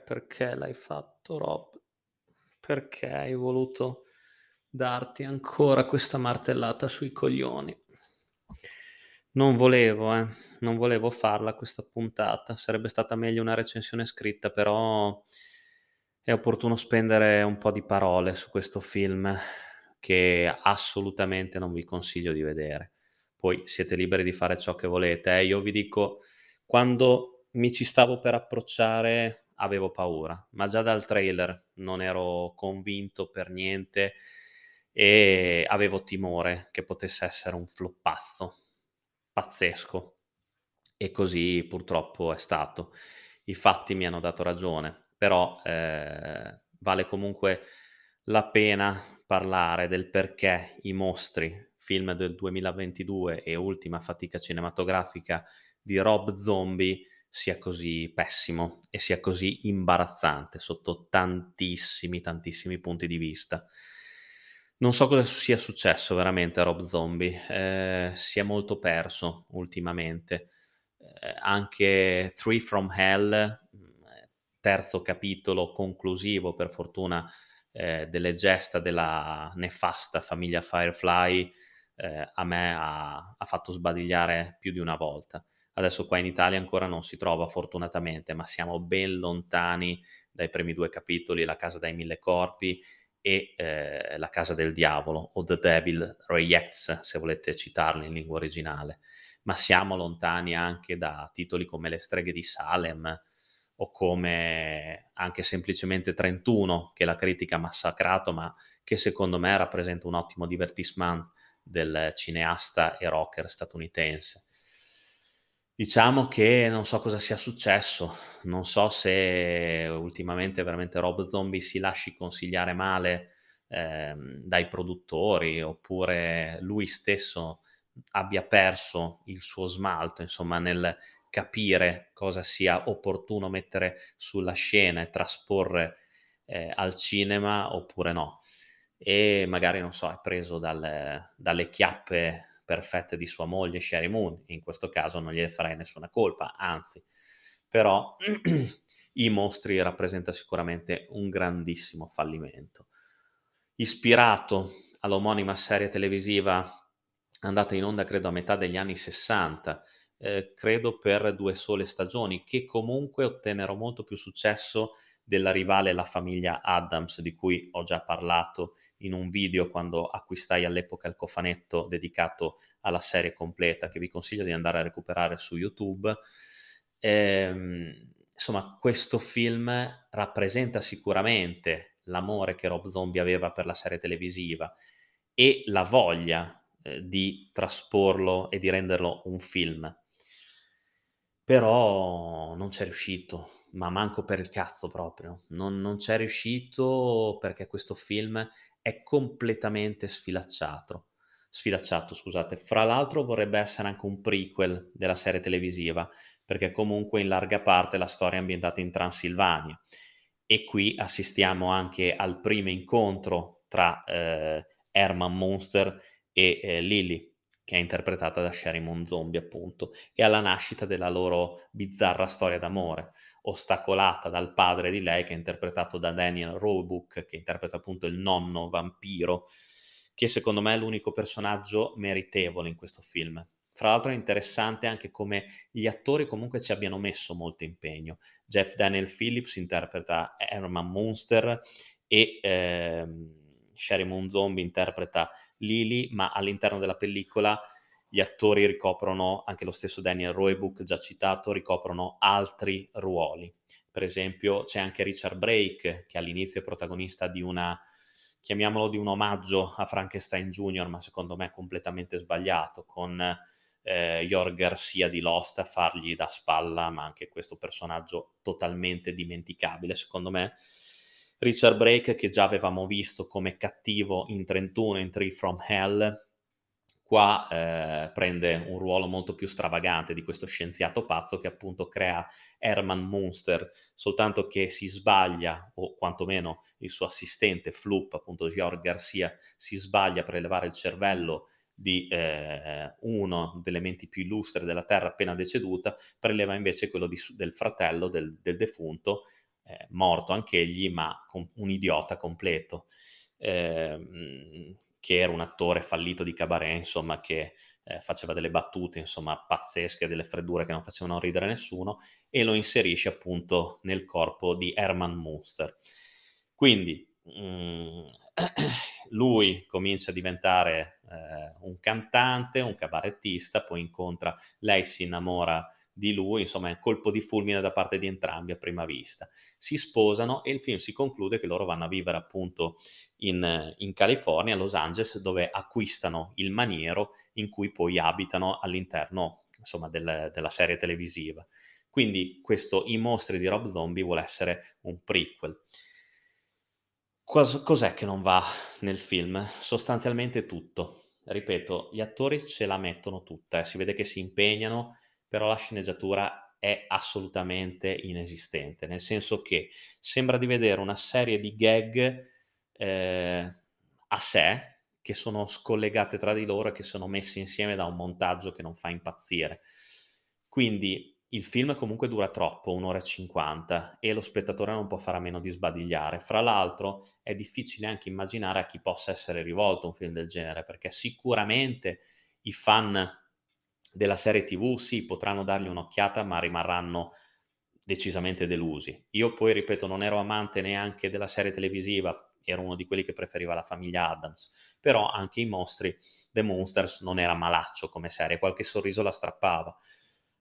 Perché l'hai fatto Rob? Perché hai voluto darti ancora questa martellata sui coglioni? Non volevo, eh, non volevo farla questa puntata, sarebbe stata meglio una recensione scritta, però è opportuno spendere un po' di parole su questo film che assolutamente non vi consiglio di vedere. Poi siete liberi di fare ciò che volete. eh. Io vi dico, quando mi ci stavo per approcciare avevo paura, ma già dal trailer non ero convinto per niente e avevo timore che potesse essere un floppazzo pazzesco. E così purtroppo è stato. I fatti mi hanno dato ragione, però eh, vale comunque la pena parlare del perché i mostri, film del 2022 e ultima fatica cinematografica di Rob Zombie, sia così pessimo e sia così imbarazzante sotto tantissimi, tantissimi punti di vista. Non so cosa sia successo veramente a Rob Zombie, eh, si è molto perso ultimamente. Eh, anche Three from Hell, terzo capitolo conclusivo per fortuna eh, delle gesta della nefasta famiglia Firefly, eh, a me ha, ha fatto sbadigliare più di una volta. Adesso qua in Italia ancora non si trova fortunatamente, ma siamo ben lontani dai primi due capitoli, La casa dai mille corpi e eh, La casa del diavolo o The Devil Rejects, se volete citarli in lingua originale. Ma siamo lontani anche da titoli come Le streghe di Salem o come anche semplicemente 31, che la critica ha massacrato, ma che secondo me rappresenta un ottimo divertissement del cineasta e rocker statunitense. Diciamo che non so cosa sia successo, non so se ultimamente veramente Rob Zombie si lasci consigliare male ehm, dai produttori oppure lui stesso abbia perso il suo smalto, insomma, nel capire cosa sia opportuno mettere sulla scena e trasporre eh, al cinema oppure no. E magari, non so, è preso dalle, dalle chiappe perfette di sua moglie Sherry Moon, in questo caso non gliene farei nessuna colpa, anzi, però i mostri rappresenta sicuramente un grandissimo fallimento. Ispirato all'omonima serie televisiva andata in onda credo a metà degli anni 60, eh, credo per due sole stagioni, che comunque ottennero molto più successo della rivale La famiglia Adams, di cui ho già parlato in un video quando acquistai all'epoca il cofanetto dedicato alla serie completa, che vi consiglio di andare a recuperare su YouTube. Ehm, insomma, questo film rappresenta sicuramente l'amore che Rob Zombie aveva per la serie televisiva e la voglia eh, di trasporlo e di renderlo un film. Però non c'è riuscito, ma manco per il cazzo proprio. Non, non c'è riuscito perché questo film è completamente sfilacciato. Sfilacciato, scusate. Fra l'altro vorrebbe essere anche un prequel della serie televisiva, perché comunque in larga parte la storia è ambientata in Transilvania. E qui assistiamo anche al primo incontro tra eh, Herman Munster e eh, Lily, che è interpretata da Sherry Moon Zombie, appunto, e alla nascita della loro bizzarra storia d'amore, ostacolata dal padre di lei, che è interpretato da Daniel Roebuck, che interpreta appunto il nonno vampiro, che secondo me è l'unico personaggio meritevole in questo film. Fra l'altro è interessante anche come gli attori comunque ci abbiano messo molto impegno. Jeff Daniel Phillips interpreta Herman Munster e ehm, Sherry Moon Zombie interpreta Lily, ma all'interno della pellicola gli attori ricoprono, anche lo stesso Daniel Roebuck già citato, ricoprono altri ruoli. Per esempio c'è anche Richard Brake, che all'inizio è protagonista di una, chiamiamolo di un omaggio a Frankenstein Jr., ma secondo me completamente sbagliato, con eh, Jorg Garcia di Lost a fargli da spalla, ma anche questo personaggio totalmente dimenticabile, secondo me. Richard Brake, che già avevamo visto come cattivo in 31 in Tree from Hell, qua eh, prende un ruolo molto più stravagante di questo scienziato pazzo che appunto crea Herman Munster, soltanto che si sbaglia, o quantomeno il suo assistente Floop, appunto George Garcia, si sbaglia per elevare il cervello di eh, uno delle menti più illustri della Terra appena deceduta, preleva invece quello di, del fratello del, del defunto, eh, morto anch'egli, ma un idiota completo. Eh, che era un attore fallito di cabaret, insomma, che eh, faceva delle battute, insomma, pazzesche, delle freddure che non facevano ridere nessuno, e lo inserisce appunto nel corpo di Herman Munster. Quindi mh, mm, lui comincia a diventare eh, un cantante, un cabarettista, poi incontra, lei si innamora di lui, insomma è un colpo di fulmine da parte di entrambi a prima vista. Si sposano e il film si conclude che loro vanno a vivere appunto in, in California, a Los Angeles, dove acquistano il maniero in cui poi abitano all'interno insomma, del, della serie televisiva. Quindi questo I mostri di Rob Zombie vuole essere un prequel. Cos- cos'è che non va nel film? Sostanzialmente tutto. Ripeto, gli attori ce la mettono tutta, eh. si vede che si impegnano, però la sceneggiatura è assolutamente inesistente, nel senso che sembra di vedere una serie di gag eh, a sé che sono scollegate tra di loro e che sono messe insieme da un montaggio che non fa impazzire. Quindi il film comunque dura troppo, un'ora e cinquanta, e lo spettatore non può fare a meno di sbadigliare. Fra l'altro è difficile anche immaginare a chi possa essere rivolto un film del genere, perché sicuramente i fan della serie TV sì, potranno dargli un'occhiata, ma rimarranno decisamente delusi. Io poi, ripeto, non ero amante neanche della serie televisiva, ero uno di quelli che preferiva la famiglia Adams, però anche i mostri, The Monsters, non era malaccio come serie, qualche sorriso la strappava.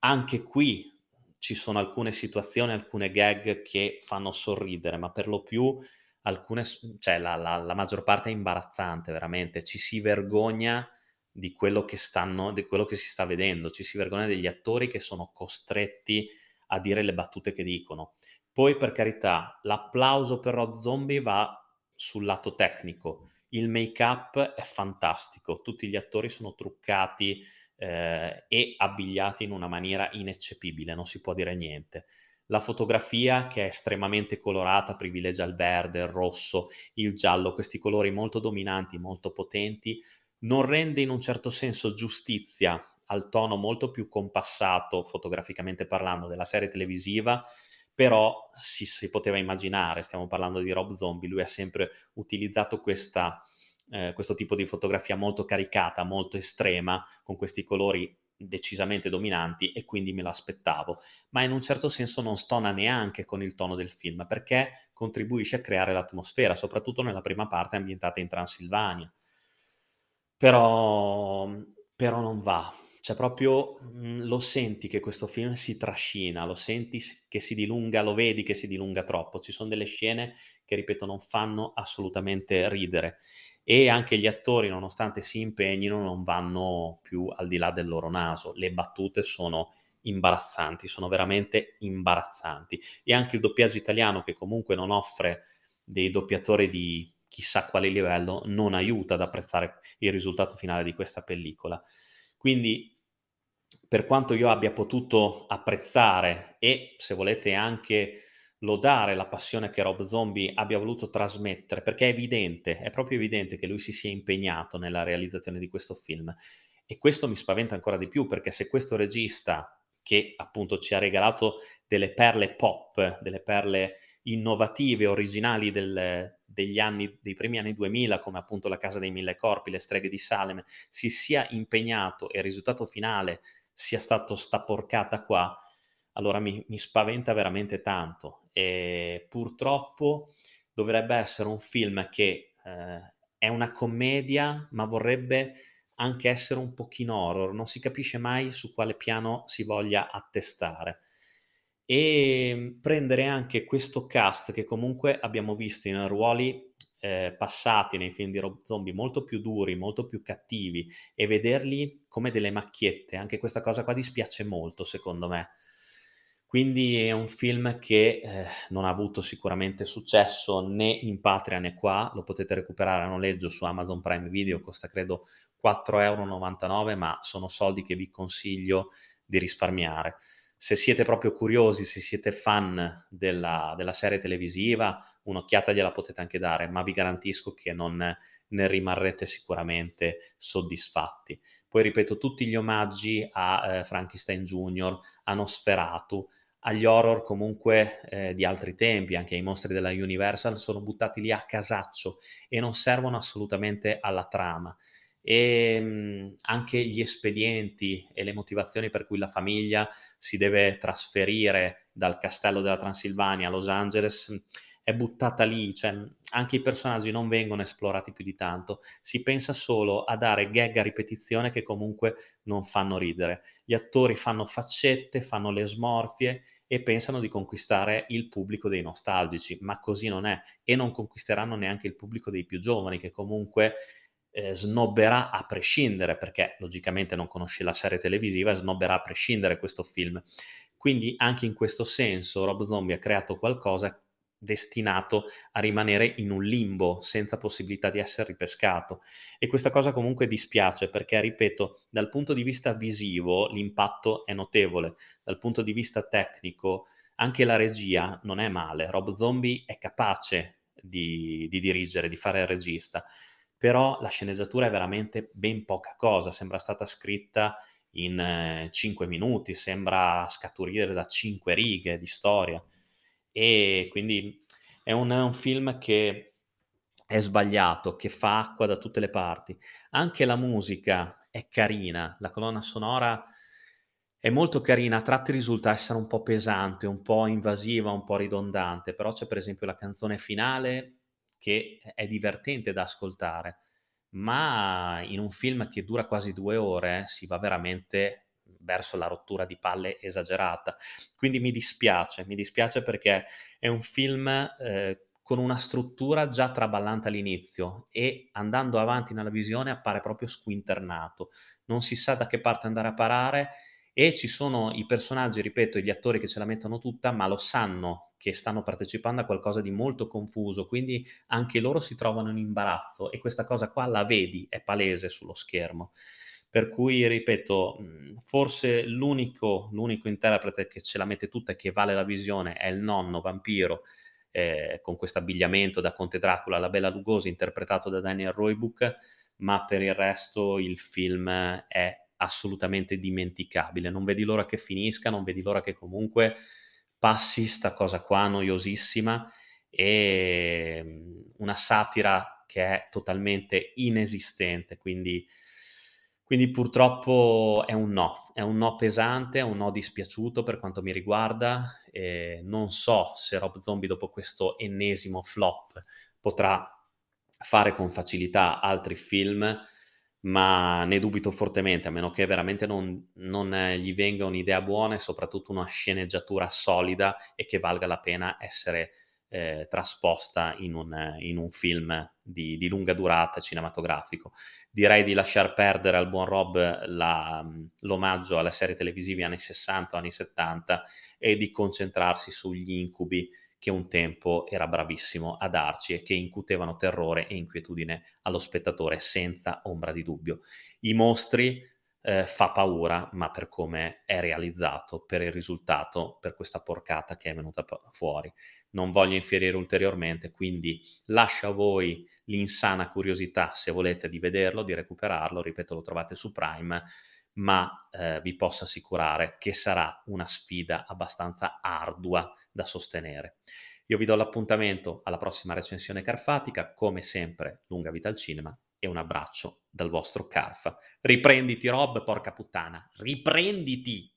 Anche qui ci sono alcune situazioni, alcune gag che fanno sorridere, ma per lo più alcune, cioè la, la, la maggior parte è imbarazzante, veramente, ci si vergogna di quello che stanno, di quello che si sta vedendo, ci si vergogna degli attori che sono costretti a dire le battute che dicono. Poi, per carità, l'applauso per Rod Zombie va sul lato tecnico. Il make-up è fantastico, tutti gli attori sono truccati eh, e abbigliati in una maniera ineccepibile, non si può dire niente. La fotografia, che è estremamente colorata, privilegia il verde, il rosso, il giallo, questi colori molto dominanti, molto potenti, non rende in un certo senso giustizia al tono molto più compassato, fotograficamente parlando, della serie televisiva, però si, si, poteva immaginare, stiamo parlando di Rob Zombie, lui ha sempre utilizzato questa, eh, questo tipo di fotografia molto caricata, molto estrema, con questi colori decisamente dominanti e quindi me lo aspettavo, ma in un certo senso non stona neanche con il tono del film perché contribuisce a creare l'atmosfera, soprattutto nella prima parte ambientata in Transilvania. Però, però non va, cioè proprio mh, lo senti che questo film si trascina, lo senti che si dilunga, lo vedi che si dilunga troppo. Ci sono delle scene che, ripeto, non fanno assolutamente ridere e anche gli attori, nonostante si impegnino, non vanno più al di là del loro naso. Le battute sono imbarazzanti, sono veramente imbarazzanti. E anche il doppiaggio italiano, che comunque non offre dei doppiatori di chissà quale livello, non aiuta ad apprezzare il risultato finale di questa pellicola. Quindi per quanto io abbia potuto apprezzare e, se volete, anche lodare la passione che Rob Zombie abbia voluto trasmettere, perché è evidente, è proprio evidente che lui si sia impegnato nella realizzazione di questo film. E questo mi spaventa ancora di più, perché se questo regista, che appunto ci ha regalato delle perle pop, delle perle innovative, originali del, degli anni, dei primi anni 2000, come appunto La Casa dei Mille Corpi, Le Streghe di Salem, si sia impegnato e il risultato finale sia stato sta porcata qua, allora mi, mi spaventa veramente tanto. E purtroppo dovrebbe essere un film che eh, è una commedia, ma vorrebbe anche essere un pochino horror, non si capisce mai su quale piano si voglia attestare. E prendere anche questo cast che comunque abbiamo visto in ruoli eh, passati nei film di Rob Zombie molto più duri, molto più cattivi e vederli come delle macchiette, anche questa cosa qua dispiace molto secondo me. Quindi è un film che eh, non ha avuto sicuramente successo né in patria né qua, lo potete recuperare a noleggio su Amazon Prime Video, costa credo 4,99 euro, ma sono soldi che vi consiglio di risparmiare se siete proprio curiosi, se siete fan della, della, serie televisiva, un'occhiata gliela potete anche dare, ma vi garantisco che non, ne rimarrete sicuramente soddisfatti. Poi ripeto, tutti gli omaggi a eh, Frankenstein Jr., a Nosferatu, agli horror comunque eh, di altri tempi, anche ai mostri della Universal, sono buttati lì a casaccio e non servono assolutamente alla trama. E mh, anche gli espedienti e le motivazioni per cui la famiglia si deve trasferire dal castello della Transilvania a Los Angeles è buttata lì, cioè anche i personaggi non vengono esplorati più di tanto, si pensa solo a dare gag a ripetizione che comunque non fanno ridere. Gli attori fanno faccette, fanno le smorfie e pensano di conquistare il pubblico dei nostalgici, ma così non è e non conquisteranno neanche il pubblico dei più giovani che comunque eh, snobberà a prescindere, perché logicamente non conosce la serie televisiva, snobberà a prescindere questo film. Quindi anche in questo senso Rob Zombie ha creato qualcosa destinato a rimanere in un limbo senza possibilità di essere ripescato. E questa cosa comunque dispiace perché ripeto dal punto di vista visivo l'impatto è notevole dal punto di vista tecnico anche la regia non è male Rob Zombie è capace di, di dirigere di fare il regista però la sceneggiatura è veramente ben poca cosa sembra stata scritta in eh, 5 minuti sembra scaturire da 5 righe di storia e quindi è un, un film che è sbagliato, che fa acqua da tutte le parti. Anche la musica è carina, la colonna sonora è molto carina, a tratti risulta essere un po' pesante, un po' invasiva, un po' ridondante, però c'è per esempio la canzone finale che è divertente da ascoltare, ma in un film che dura quasi due ore si va veramente verso la rottura di palle esagerata. Quindi mi dispiace, mi dispiace perché è un film eh, con una struttura già traballante all'inizio e andando avanti nella visione appare proprio squinternato. Non si sa da che parte andare a parare e ci sono i personaggi, ripeto, gli attori che ce la mettono tutta, ma lo sanno che stanno partecipando a qualcosa di molto confuso, quindi anche loro si trovano in imbarazzo e questa cosa qua la vedi, è palese sullo schermo. Per cui, ripeto, mhmm, forse l'unico, l'unico interprete che ce la mette tutta e che vale la visione è il nonno vampiro, eh, con questo abbigliamento da Conte Dracula, la Bella Lugosi, interpretato da Daniel Roebuck, ma per il resto il film è assolutamente dimenticabile. Non vedi l'ora che finisca, non vedi l'ora che comunque passi sta cosa qua noiosissima e mhmm, una satira che è totalmente inesistente, quindi quindi purtroppo è un no, è un no pesante, è un no dispiaciuto per quanto mi riguarda. E non so se Rob Zombie dopo questo ennesimo flop potrà fare con facilità altri film, ma ne dubito fortemente, a meno che veramente non, non gli venga un'idea buona e soprattutto una sceneggiatura solida e che valga la pena essere eh, trasposta in un, in un film di, di, lunga durata cinematografico. Direi di lasciar perdere al buon Rob la, l'omaggio alle serie televisive anni 60 o anni 70 e di concentrarsi sugli incubi che un tempo era bravissimo a darci e che incutevano terrore e inquietudine allo spettatore senza ombra di dubbio. I mostri eh, fa paura, ma per come è realizzato, per il risultato, per questa porcata che è venuta fuori. Non voglio infierire ulteriormente, quindi lascio a voi l'insana curiosità, se volete, di vederlo, di recuperarlo, ripeto, lo trovate su Prime, ma eh, vi posso assicurare che sarà una sfida abbastanza ardua da sostenere. Io vi do l'appuntamento alla prossima recensione carfatica, come sempre, lunga vita al cinema e un abbraccio dal vostro Carfa. Riprenditi Rob, porca puttana, riprenditi!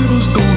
noodles go